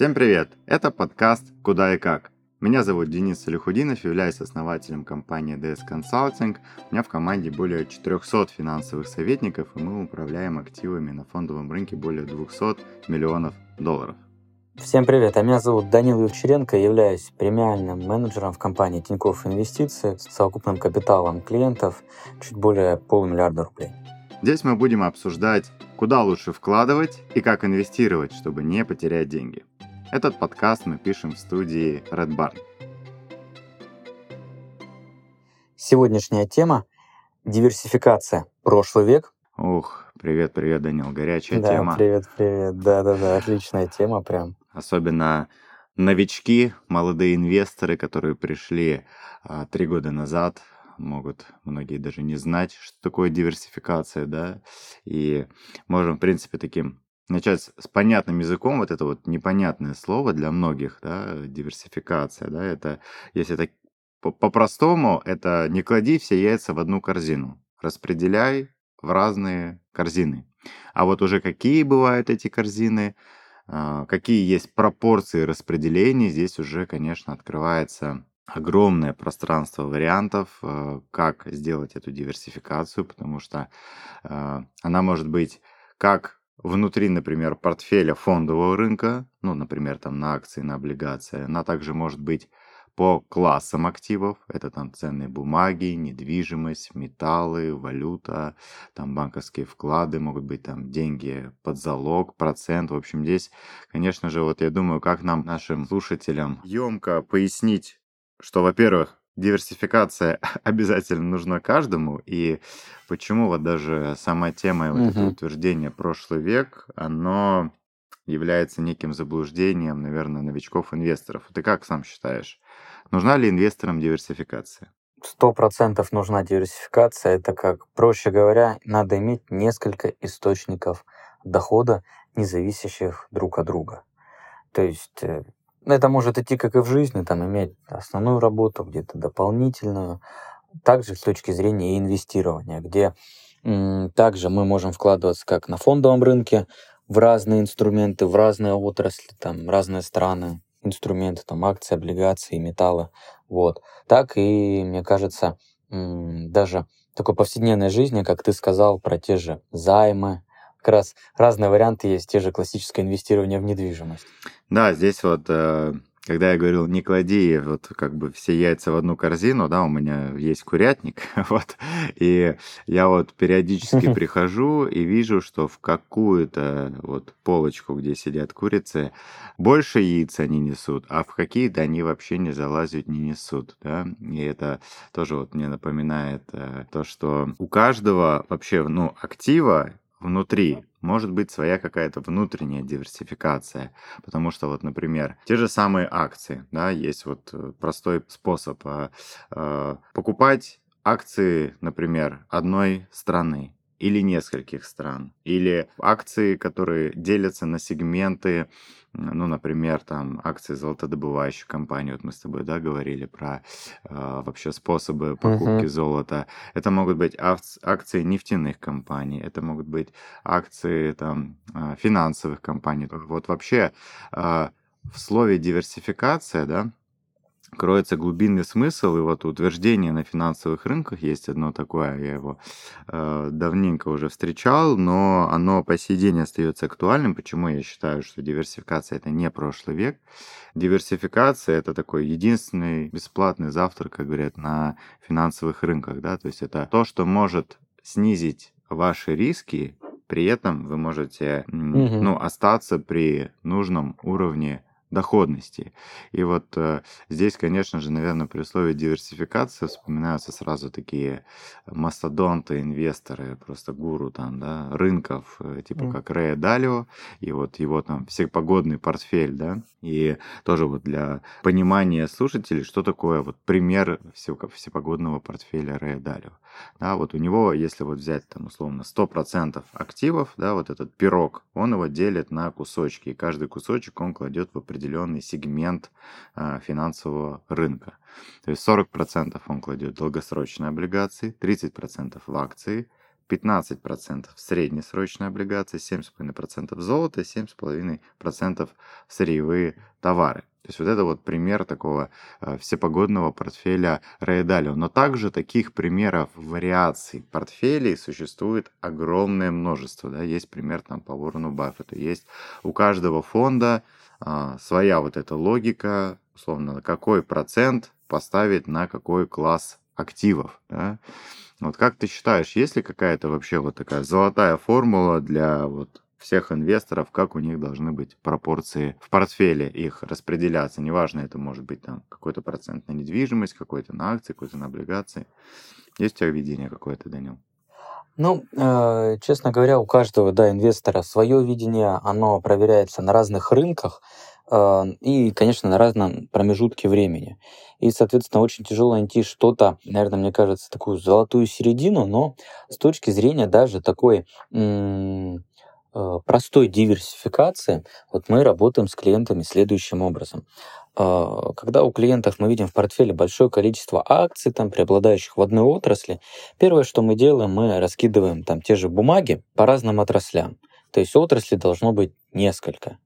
Всем привет! Это подкаст «Куда и как». Меня зовут Денис Салихудинов, являюсь основателем компании DS Consulting. У меня в команде более 400 финансовых советников, и мы управляем активами на фондовом рынке более 200 миллионов долларов. Всем привет, а меня зовут Данил Евчеренко, являюсь премиальным менеджером в компании Тинькофф Инвестиции с совокупным капиталом клиентов чуть более полумиллиарда рублей. Здесь мы будем обсуждать, куда лучше вкладывать и как инвестировать, чтобы не потерять деньги. Этот подкаст мы пишем в студии Red Barn. Сегодняшняя тема – диверсификация. Прошлый век. Ух, привет, привет, Данил, горячая да, тема. привет, привет. Да-да-да, отличная тема прям. Особенно новички, молодые инвесторы, которые пришли а, три года назад, могут многие даже не знать, что такое диверсификация, да, и можем, в принципе, таким начать с понятным языком, вот это вот непонятное слово для многих, да, диверсификация, да, это, если это по-простому, это не клади все яйца в одну корзину, распределяй в разные корзины. А вот уже какие бывают эти корзины, а, какие есть пропорции распределения, здесь уже, конечно, открывается огромное пространство вариантов, э, как сделать эту диверсификацию, потому что э, она может быть как внутри, например, портфеля фондового рынка, ну, например, там на акции, на облигации, она также может быть по классам активов. Это там ценные бумаги, недвижимость, металлы, валюта, там банковские вклады, могут быть там деньги под залог, процент. В общем, здесь, конечно же, вот я думаю, как нам, нашим слушателям, емко пояснить, что, во-первых, диверсификация обязательно нужна каждому, и почему вот даже сама тема вот этого утверждения «прошлый век», оно является неким заблуждением, наверное, новичков-инвесторов. Ты как сам считаешь, нужна ли инвесторам диверсификация? Сто процентов нужна диверсификация. Это как, проще говоря, надо иметь несколько источников дохода, не зависящих друг от друга. То есть э, это может идти как и в жизни, там иметь основную работу, где-то дополнительную. Также с точки зрения инвестирования, где также мы можем вкладываться как на фондовом рынке в разные инструменты, в разные отрасли, там разные страны, инструменты, там акции, облигации, металлы, вот. Так и, мне кажется, даже такой повседневной жизни, как ты сказал, про те же займы, как раз разные варианты есть, те же классическое инвестирование в недвижимость. Да, здесь вот э, когда я говорил, не клади вот как бы все яйца в одну корзину, да, у меня есть курятник, вот, и я вот периодически прихожу и вижу, что в какую-то вот полочку, где сидят курицы, больше яиц они несут, а в какие-то они вообще не залазят, не несут, да, и это тоже вот мне напоминает э, то, что у каждого вообще, ну, актива внутри. Может быть своя какая-то внутренняя диверсификация. Потому что вот, например, те же самые акции, да, есть вот э, простой способ э, э, покупать акции, например, одной страны или нескольких стран, или акции, которые делятся на сегменты, ну, например, там акции золотодобывающей компании, вот мы с тобой, да, говорили про э, вообще способы покупки uh-huh. золота. Это могут быть акции нефтяных компаний, это могут быть акции там э, финансовых компаний. Вот вообще э, в слове диверсификация, да, кроется глубинный смысл, и вот утверждение на финансовых рынках есть одно такое, я его э, давненько уже встречал, но оно по сей день остается актуальным. Почему я считаю, что диверсификация это не прошлый век? Диверсификация это такой единственный бесплатный завтрак, как говорят, на финансовых рынках, да, то есть это то, что может снизить ваши риски, при этом вы можете, угу. ну, остаться при нужном уровне доходности. И вот э, здесь, конечно же, наверное, при условии диверсификации вспоминаются сразу такие мастодонты, инвесторы, просто гуру там, да, рынков, э, типа mm. как Рэя Далио, и вот его там всепогодный портфель, да, и тоже вот для понимания слушателей, что такое вот пример всепогодного портфеля Рэя Далио. Да, вот у него, если вот взять там условно 100% активов, да, вот этот пирог, он его делит на кусочки, и каждый кусочек он кладет в определенный сегмент а, финансового рынка. То есть 40% он кладет в долгосрочные облигации, 30% в акции, 15% среднесрочные облигации, 7,5% золото, 7,5% сырьевые товары. То есть вот это вот пример такого э, всепогодного портфеля Рэя Далио. Но также таких примеров вариаций портфелей существует огромное множество. Да? Есть пример там по Уоррену Баффету. Есть у каждого фонда а, своя вот эта логика, условно, какой процент поставить на какой класс активов. Да? Вот как ты считаешь, есть ли какая-то вообще вот такая золотая формула для вот всех инвесторов, как у них должны быть пропорции в портфеле их распределяться. Неважно, это может быть там какой-то процент на недвижимость, какой-то на акции, какой-то на облигации. Есть у тебя видение какое-то, Данил? Ну, э, честно говоря, у каждого да, инвестора свое видение, оно проверяется на разных рынках э, и, конечно, на разном промежутке времени. И, соответственно, очень тяжело найти что-то, наверное, мне кажется, такую золотую середину, но с точки зрения даже такой э, простой диверсификации, вот мы работаем с клиентами следующим образом. А, когда у клиентов мы видим в портфеле большое количество акций, там, преобладающих в одной отрасли, первое, что мы делаем, мы раскидываем там те же бумаги по разным отраслям. То есть отрасли должно быть несколько.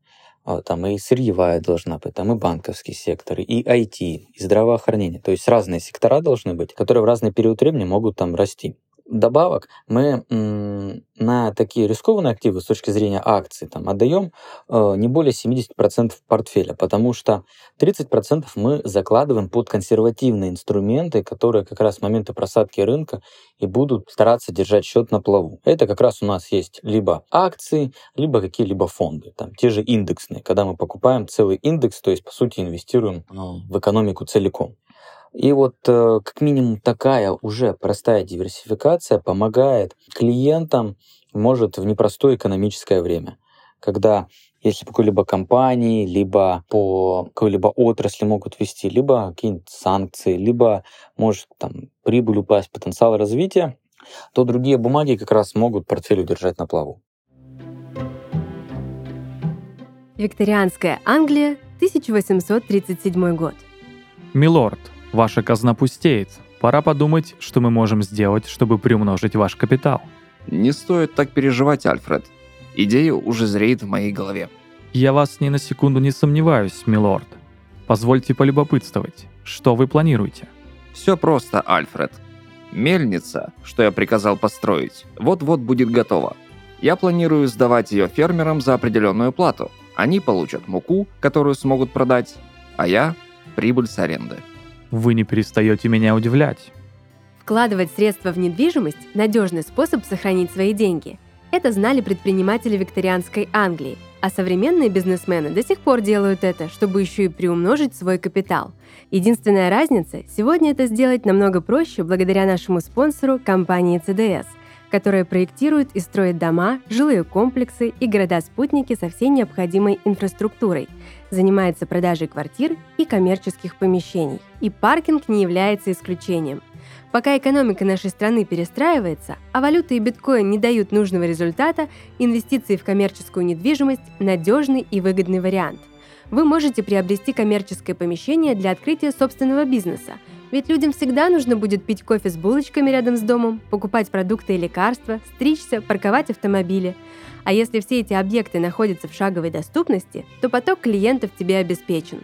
А, там и сырьевая должна быть, там и банковский сектор, и IT, и здравоохранение. То есть разные сектора должны быть, которые в разный период времени могут там расти. Добавок мы на такие рискованные активы с точки зрения акций там, отдаем э, не более 70% портфеля, потому что 30% мы закладываем под консервативные инструменты, которые как раз с момента просадки рынка и будут стараться держать счет на плаву. Это как раз у нас есть либо акции, либо какие-либо фонды, там, те же индексные, когда мы покупаем целый индекс, то есть по сути инвестируем в экономику целиком. И вот э, как минимум такая уже простая диверсификация помогает клиентам, может, в непростое экономическое время, когда если по какой-либо компании, либо по какой-либо отрасли могут вести, либо какие-нибудь санкции, либо может там прибыль упасть, потенциал развития, то другие бумаги как раз могут портфель удержать на плаву. Викторианская Англия, 1837 год. Милорд, Ваша казна пустеет. Пора подумать, что мы можем сделать, чтобы приумножить ваш капитал. Не стоит так переживать, Альфред. Идея уже зреет в моей голове. Я вас ни на секунду не сомневаюсь, милорд. Позвольте полюбопытствовать. Что вы планируете? Все просто, Альфред. Мельница, что я приказал построить, вот-вот будет готова. Я планирую сдавать ее фермерам за определенную плату. Они получат муку, которую смогут продать, а я – прибыль с аренды. Вы не перестаете меня удивлять. Вкладывать средства в недвижимость – надежный способ сохранить свои деньги. Это знали предприниматели викторианской Англии, а современные бизнесмены до сих пор делают это, чтобы еще и приумножить свой капитал. Единственная разница – сегодня это сделать намного проще благодаря нашему спонсору компании CDS – которая проектирует и строит дома, жилые комплексы и города-спутники со всей необходимой инфраструктурой, занимается продажей квартир и коммерческих помещений. И паркинг не является исключением. Пока экономика нашей страны перестраивается, а валюта и биткоин не дают нужного результата, инвестиции в коммерческую недвижимость – надежный и выгодный вариант. Вы можете приобрести коммерческое помещение для открытия собственного бизнеса – ведь людям всегда нужно будет пить кофе с булочками рядом с домом, покупать продукты и лекарства, стричься, парковать автомобили. А если все эти объекты находятся в шаговой доступности, то поток клиентов тебе обеспечен.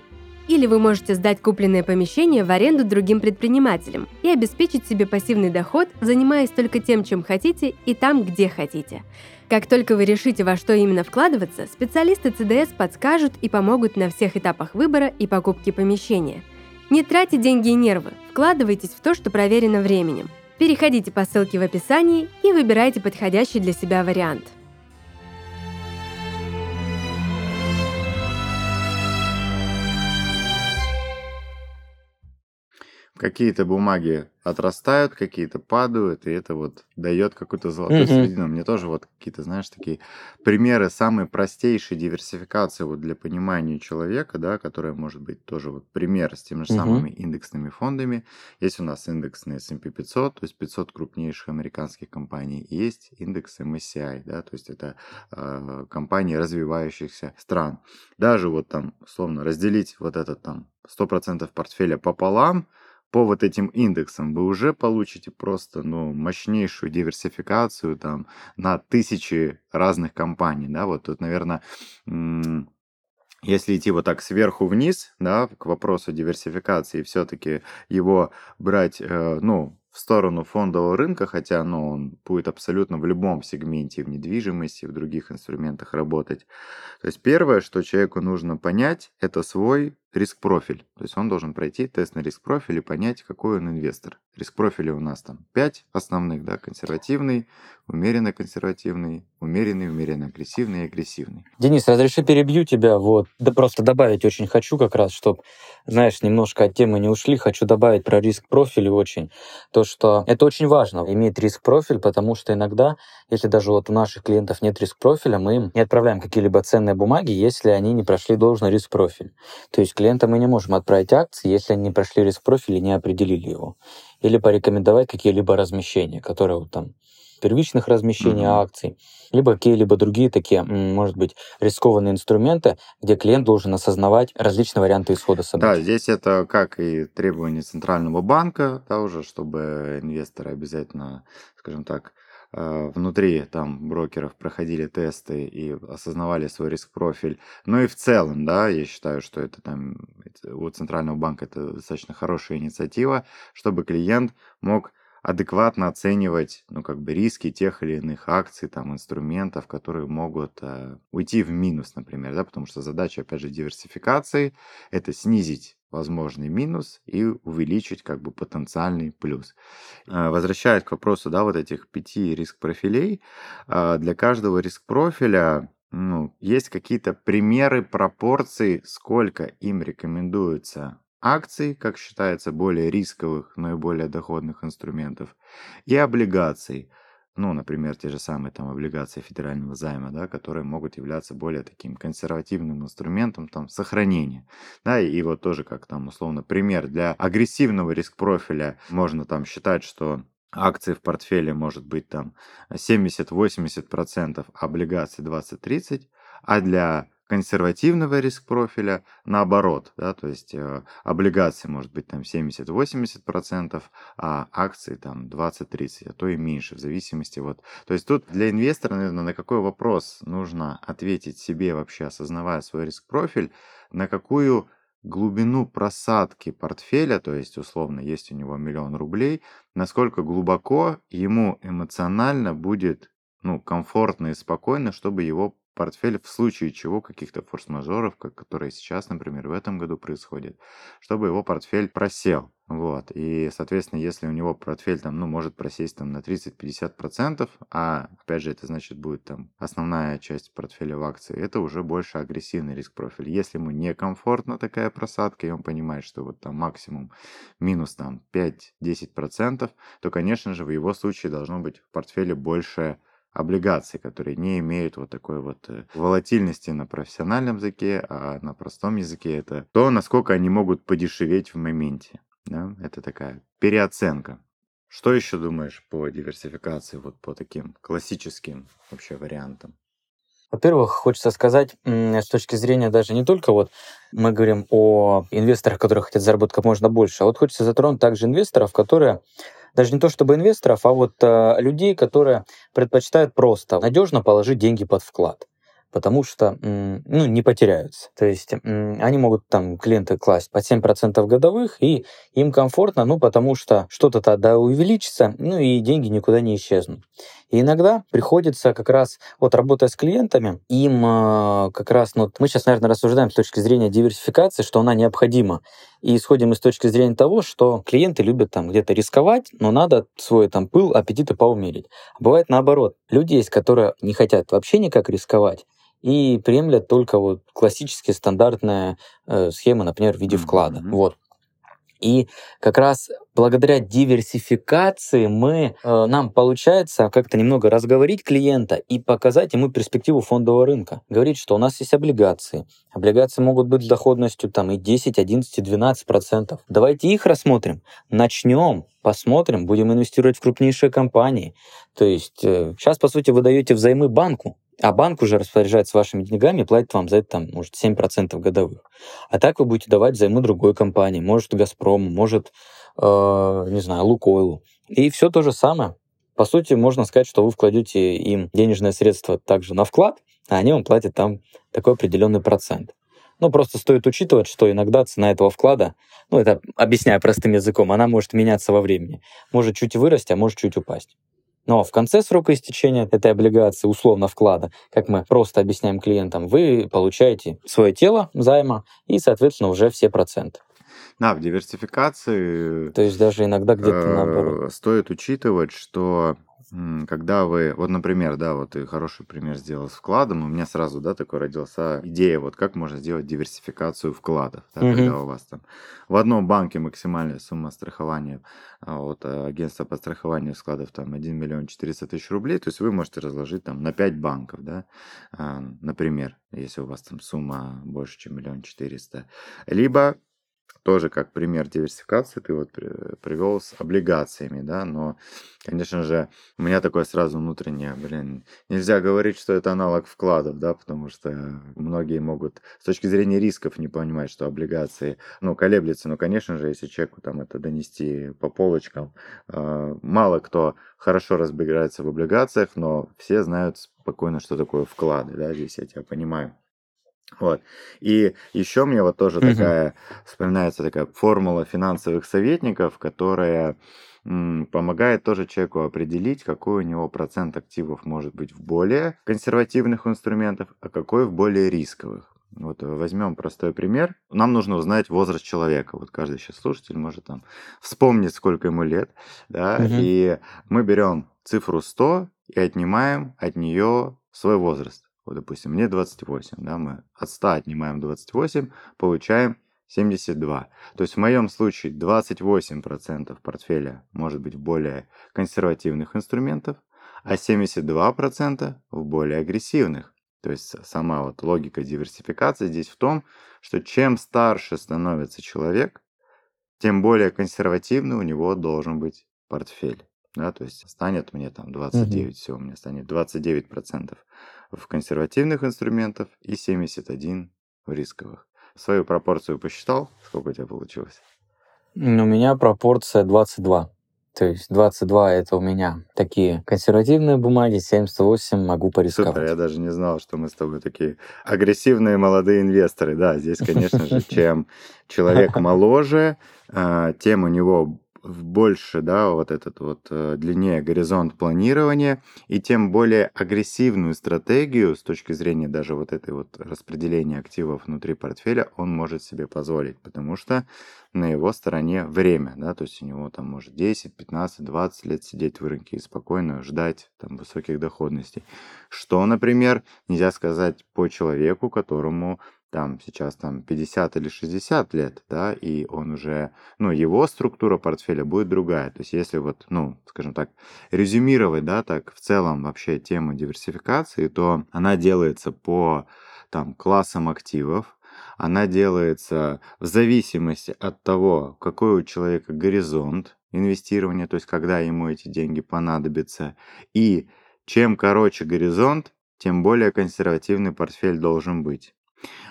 Или вы можете сдать купленное помещение в аренду другим предпринимателям и обеспечить себе пассивный доход, занимаясь только тем, чем хотите и там, где хотите. Как только вы решите, во что именно вкладываться, специалисты CDS подскажут и помогут на всех этапах выбора и покупки помещения – не тратьте деньги и нервы, вкладывайтесь в то, что проверено временем. Переходите по ссылке в описании и выбирайте подходящий для себя вариант. Какие-то бумаги отрастают, какие-то падают, и это вот дает какую-то золотую mm-hmm. середину. Мне тоже вот какие-то, знаешь, такие примеры самой простейшей диверсификации вот для понимания человека, да, которая может быть тоже вот пример с теми же mm-hmm. самыми индексными фондами. Есть у нас индексный S&P 500, то есть 500 крупнейших американских компаний, и есть индекс MSCI, да, то есть это э, компании развивающихся стран. Даже вот там, условно, разделить вот этот там 100% портфеля пополам, по вот этим индексам, вы уже получите просто, ну, мощнейшую диверсификацию там на тысячи разных компаний, да, вот тут, наверное, если идти вот так сверху вниз, да, к вопросу диверсификации, все-таки его брать, э, ну, в сторону фондового рынка, хотя ну, он будет абсолютно в любом сегменте, в недвижимости, в других инструментах работать. То есть первое, что человеку нужно понять, это свой риск-профиль. То есть он должен пройти тест на риск-профиль и понять, какой он инвестор. Риск-профили у нас там 5 основных, да, консервативный, умеренно консервативный, умеренный, умеренно агрессивный и агрессивный. Денис, разреши перебью тебя, вот, да просто добавить очень хочу как раз, чтобы, знаешь, немножко от темы не ушли, хочу добавить про риск-профиль очень, то, что это очень важно, иметь риск-профиль, потому что иногда, если даже вот у наших клиентов нет риск-профиля, мы им не отправляем какие-либо ценные бумаги, если они не прошли должный риск-профиль. То есть клиента мы не можем отправить акции, если они не прошли риск-профиль и не определили его. Или порекомендовать какие-либо размещения, которые вот там первичных размещений mm-hmm. акций, либо какие-либо другие такие, может быть, рискованные инструменты, где клиент должен осознавать различные варианты исхода событий. Да, здесь это как и требование центрального банка, да, уже, чтобы инвесторы обязательно, скажем так, внутри там брокеров проходили тесты и осознавали свой риск-профиль. Ну и в целом, да, я считаю, что это там у Центрального банка это достаточно хорошая инициатива, чтобы клиент мог адекватно оценивать, ну, как бы риски тех или иных акций, там, инструментов, которые могут э, уйти в минус, например, да, потому что задача, опять же, диверсификации – это снизить возможный минус и увеличить как бы потенциальный плюс. Э, возвращаясь к вопросу, да, вот этих пяти риск-профилей, э, для каждого риск-профиля ну, есть какие-то примеры пропорций, сколько им рекомендуется акций, как считается, более рисковых, но и более доходных инструментов, и облигаций, ну, например, те же самые там облигации федерального займа, да, которые могут являться более таким консервативным инструментом там сохранения, да, и вот тоже как там условно пример для агрессивного риск-профиля. Можно там считать, что акции в портфеле может быть там 70-80%, облигаций 20-30%, а для консервативного риск-профиля наоборот, да, то есть э, облигации может быть там 70-80%, а акции там 20-30, а то и меньше, в зависимости вот. То есть тут для инвестора, наверное, на какой вопрос нужно ответить себе вообще, осознавая свой риск-профиль, на какую глубину просадки портфеля, то есть условно есть у него миллион рублей, насколько глубоко ему эмоционально будет ну, комфортно и спокойно, чтобы его портфель в случае чего каких-то форс-мажоров, как которые сейчас, например, в этом году происходят, чтобы его портфель просел. Вот. И, соответственно, если у него портфель там, ну, может просесть там на 30-50%, а, опять же, это значит будет там основная часть портфеля в акции, это уже больше агрессивный риск-профиль. Если ему некомфортна такая просадка, и он понимает, что вот там максимум минус там 5-10%, то, конечно же, в его случае должно быть в портфеле больше облигаций, которые не имеют вот такой вот э, волатильности на профессиональном языке, а на простом языке это то, насколько они могут подешеветь в моменте. Да? Это такая переоценка. Что еще думаешь по диверсификации, вот по таким классическим вообще вариантам? Во-первых, хочется сказать, с точки зрения даже не только вот мы говорим о инвесторах, которые хотят заработать как можно больше, а вот хочется затронуть также инвесторов, которые даже не то чтобы инвесторов, а вот э, людей, которые предпочитают просто надежно положить деньги под вклад потому что ну, не потеряются. То есть они могут там клиенты класть под 7% годовых, и им комфортно, ну, потому что что-то тогда увеличится, ну, и деньги никуда не исчезнут. И иногда приходится как раз, вот работая с клиентами, им э, как раз, ну, мы сейчас, наверное, рассуждаем с точки зрения диверсификации, что она необходима. И исходим из точки зрения того, что клиенты любят там где-то рисковать, но надо свой там пыл, аппетиты поумерить. А бывает наоборот. Люди есть, которые не хотят вообще никак рисковать, и приемлят только вот классические стандартные э, схемы, например, в виде вклада. Mm-hmm. Вот. И как раз благодаря диверсификации мы, э, нам получается как-то немного разговорить клиента и показать ему перспективу фондового рынка. Говорить, что у нас есть облигации. Облигации могут быть с доходностью там и 10, 11, 12 процентов. Давайте их рассмотрим. Начнем, посмотрим, будем инвестировать в крупнейшие компании. То есть э, сейчас, по сути, вы даете взаймы банку, а банк уже распоряжается вашими деньгами и платит вам за это, там, может, 7% годовых. А так вы будете давать займы другой компании, может, Газпром, может, э, не знаю, Лукойлу. И все то же самое. По сути, можно сказать, что вы вкладете им денежное средство также на вклад, а они вам платят там такой определенный процент. Ну, просто стоит учитывать, что иногда цена этого вклада, ну, это объясняя простым языком, она может меняться во времени. Может чуть вырасти, а может чуть упасть. Но в конце срока истечения этой облигации, условно вклада, как мы просто объясняем клиентам, вы получаете свое тело займа и, соответственно, уже все проценты. Да, в диверсификации То есть даже иногда где-то наоборот. э, стоит учитывать, что когда вы, вот, например, да, вот ты хороший пример сделал с вкладом, у меня сразу, да, такой родился идея, вот как можно сделать диверсификацию вкладов, да, Мгм. когда у вас там в одном банке максимальная сумма страхования а, от э, агентства по страхованию вкладов там 1 миллион 400 тысяч рублей, то есть вы можете разложить там на 5 банков, да, например, если у вас там сумма больше, чем миллион четыреста, либо тоже как пример диверсификации ты вот при- привел с облигациями, да, но, конечно же, у меня такое сразу внутреннее, блин, нельзя говорить, что это аналог вкладов, да, потому что многие могут с точки зрения рисков не понимать, что облигации, ну, колеблются, но, конечно же, если человеку там это донести по полочкам, э, мало кто хорошо разбирается в облигациях, но все знают спокойно, что такое вклады, да, здесь я тебя понимаю. Вот. И еще мне вот тоже Мгм. такая вспоминается такая формула финансовых советников, которая помогает тоже человеку определить, какой у него процент активов может быть в более консервативных инструментах, а какой в более рисковых. Вот возьмем простой пример. Нам нужно узнать возраст человека. Вот каждый сейчас слушатель может там вспомнить, сколько ему лет. Да? Мгм. И мы берем цифру 100 и отнимаем от нее свой возраст. Вот, допустим, мне 28, да, мы от 100 отнимаем 28, получаем 72. То есть в моем случае 28% портфеля может быть в более консервативных инструментах, а 72% в более агрессивных. То есть сама вот логика диверсификации здесь в том, что чем старше становится человек, тем более консервативный у него должен быть портфель. Да, то есть станет мне там 29, все, у меня станет 29% в консервативных инструментах и 71 в рисковых. Свою пропорцию посчитал, сколько у тебя получилось? Ну, У меня пропорция 22. То есть 22 это у меня такие консервативные бумаги, 78 могу порисковать. Супер, я даже не знал, что мы с тобой такие агрессивные молодые инвесторы. Да, здесь, конечно же, чем человек моложе, а, тем у него в- больше, да, вот этот вот э, длиннее горизонт планирования, и тем более агрессивную стратегию с точки зрения даже вот этой вот распределения активов внутри портфеля он может себе позволить, потому что на его стороне время, да, то есть у него там может 10, 15, 20 лет сидеть в рынке и спокойно ждать там высоких доходностей. Что, например, нельзя сказать по человеку, которому там сейчас там 50 или 60 лет, да, и он уже, ну, его структура портфеля будет другая. То есть если вот, ну, скажем так, резюмировать, да, так в целом вообще тему диверсификации, то она делается по там классам активов, она делается в зависимости от того, какой у человека горизонт инвестирования, то есть когда ему эти деньги понадобятся. И чем короче горизонт, тем более консервативный портфель должен быть.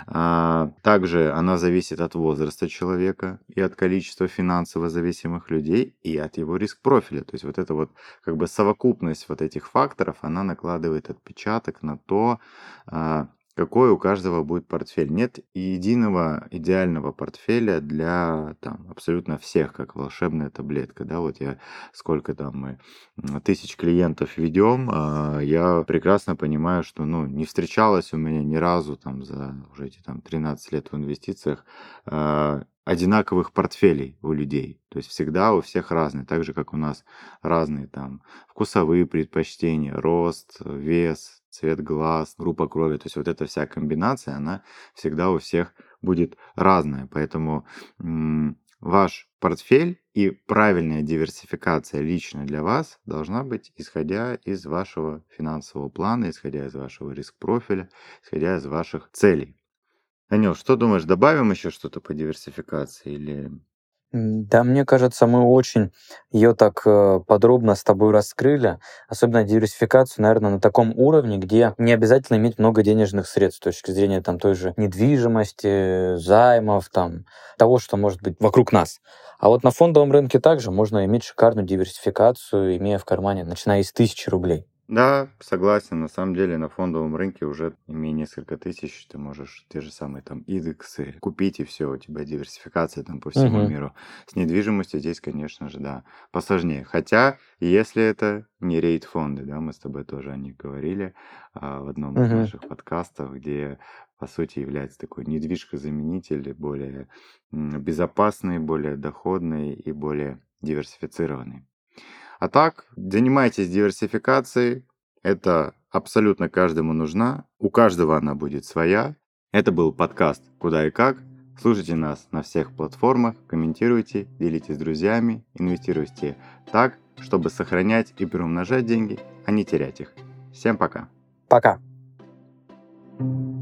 А, Также она зависит от возраста человека и от количества финансово зависимых людей и от его риск-профиля. То есть вот эта вот как бы совокупность вот этих факторов, она накладывает отпечаток на то, а, какой у каждого будет портфель. Нет единого идеального портфеля для там, абсолютно всех, как волшебная таблетка. Да, вот я сколько там мы тысяч клиентов ведем, а, я прекрасно понимаю, что ну, не встречалось у меня ни разу там за уже эти там 13 лет в инвестициях а, одинаковых портфелей у людей. То есть всегда у всех разные, так же как у нас разные там вкусовые предпочтения, рост, вес, цвет глаз, группа крови. То есть вот эта вся комбинация, она всегда у всех будет разная. Поэтому ваш портфель и правильная диверсификация лично для вас должна быть исходя из вашего финансового плана, исходя из вашего риск-профиля, исходя из ваших целей. Анил, что думаешь, добавим еще что-то по диверсификации или Да, мне кажется, мы очень ее так э, подробно с тобой раскрыли, особенно диверсификацию, наверное, на таком уровне, где не обязательно иметь много денежных средств с точки зрения там той же недвижимости, займов, там того, что может быть вокруг нас. А вот на фондовом рынке также можно иметь шикарную диверсификацию, имея в кармане, начиная с тысячи рублей. Да, согласен. На самом деле на фондовом рынке уже имея несколько тысяч, ты можешь те же самые там индексы купить, и все, у тебя диверсификация там по всему Мгм. миру. С недвижимостью здесь, конечно же, да, посложнее. Хотя, если это не рейд-фонды, да, мы с тобой тоже о них говорили а, в одном из Мгм. наших подкастов, где, по сути, является такой недвижкозаменитель, более безопасный, более доходный и более диверсифицированный. А так, занимайтесь диверсификацией. Это абсолютно каждому нужна. У каждого она будет своя. Это был подкаст «Куда и как». Слушайте нас на всех платформах, комментируйте, делитесь с друзьями, инвестируйте так, чтобы сохранять и приумножать деньги, а не терять их. Всем пока! Пока. thank you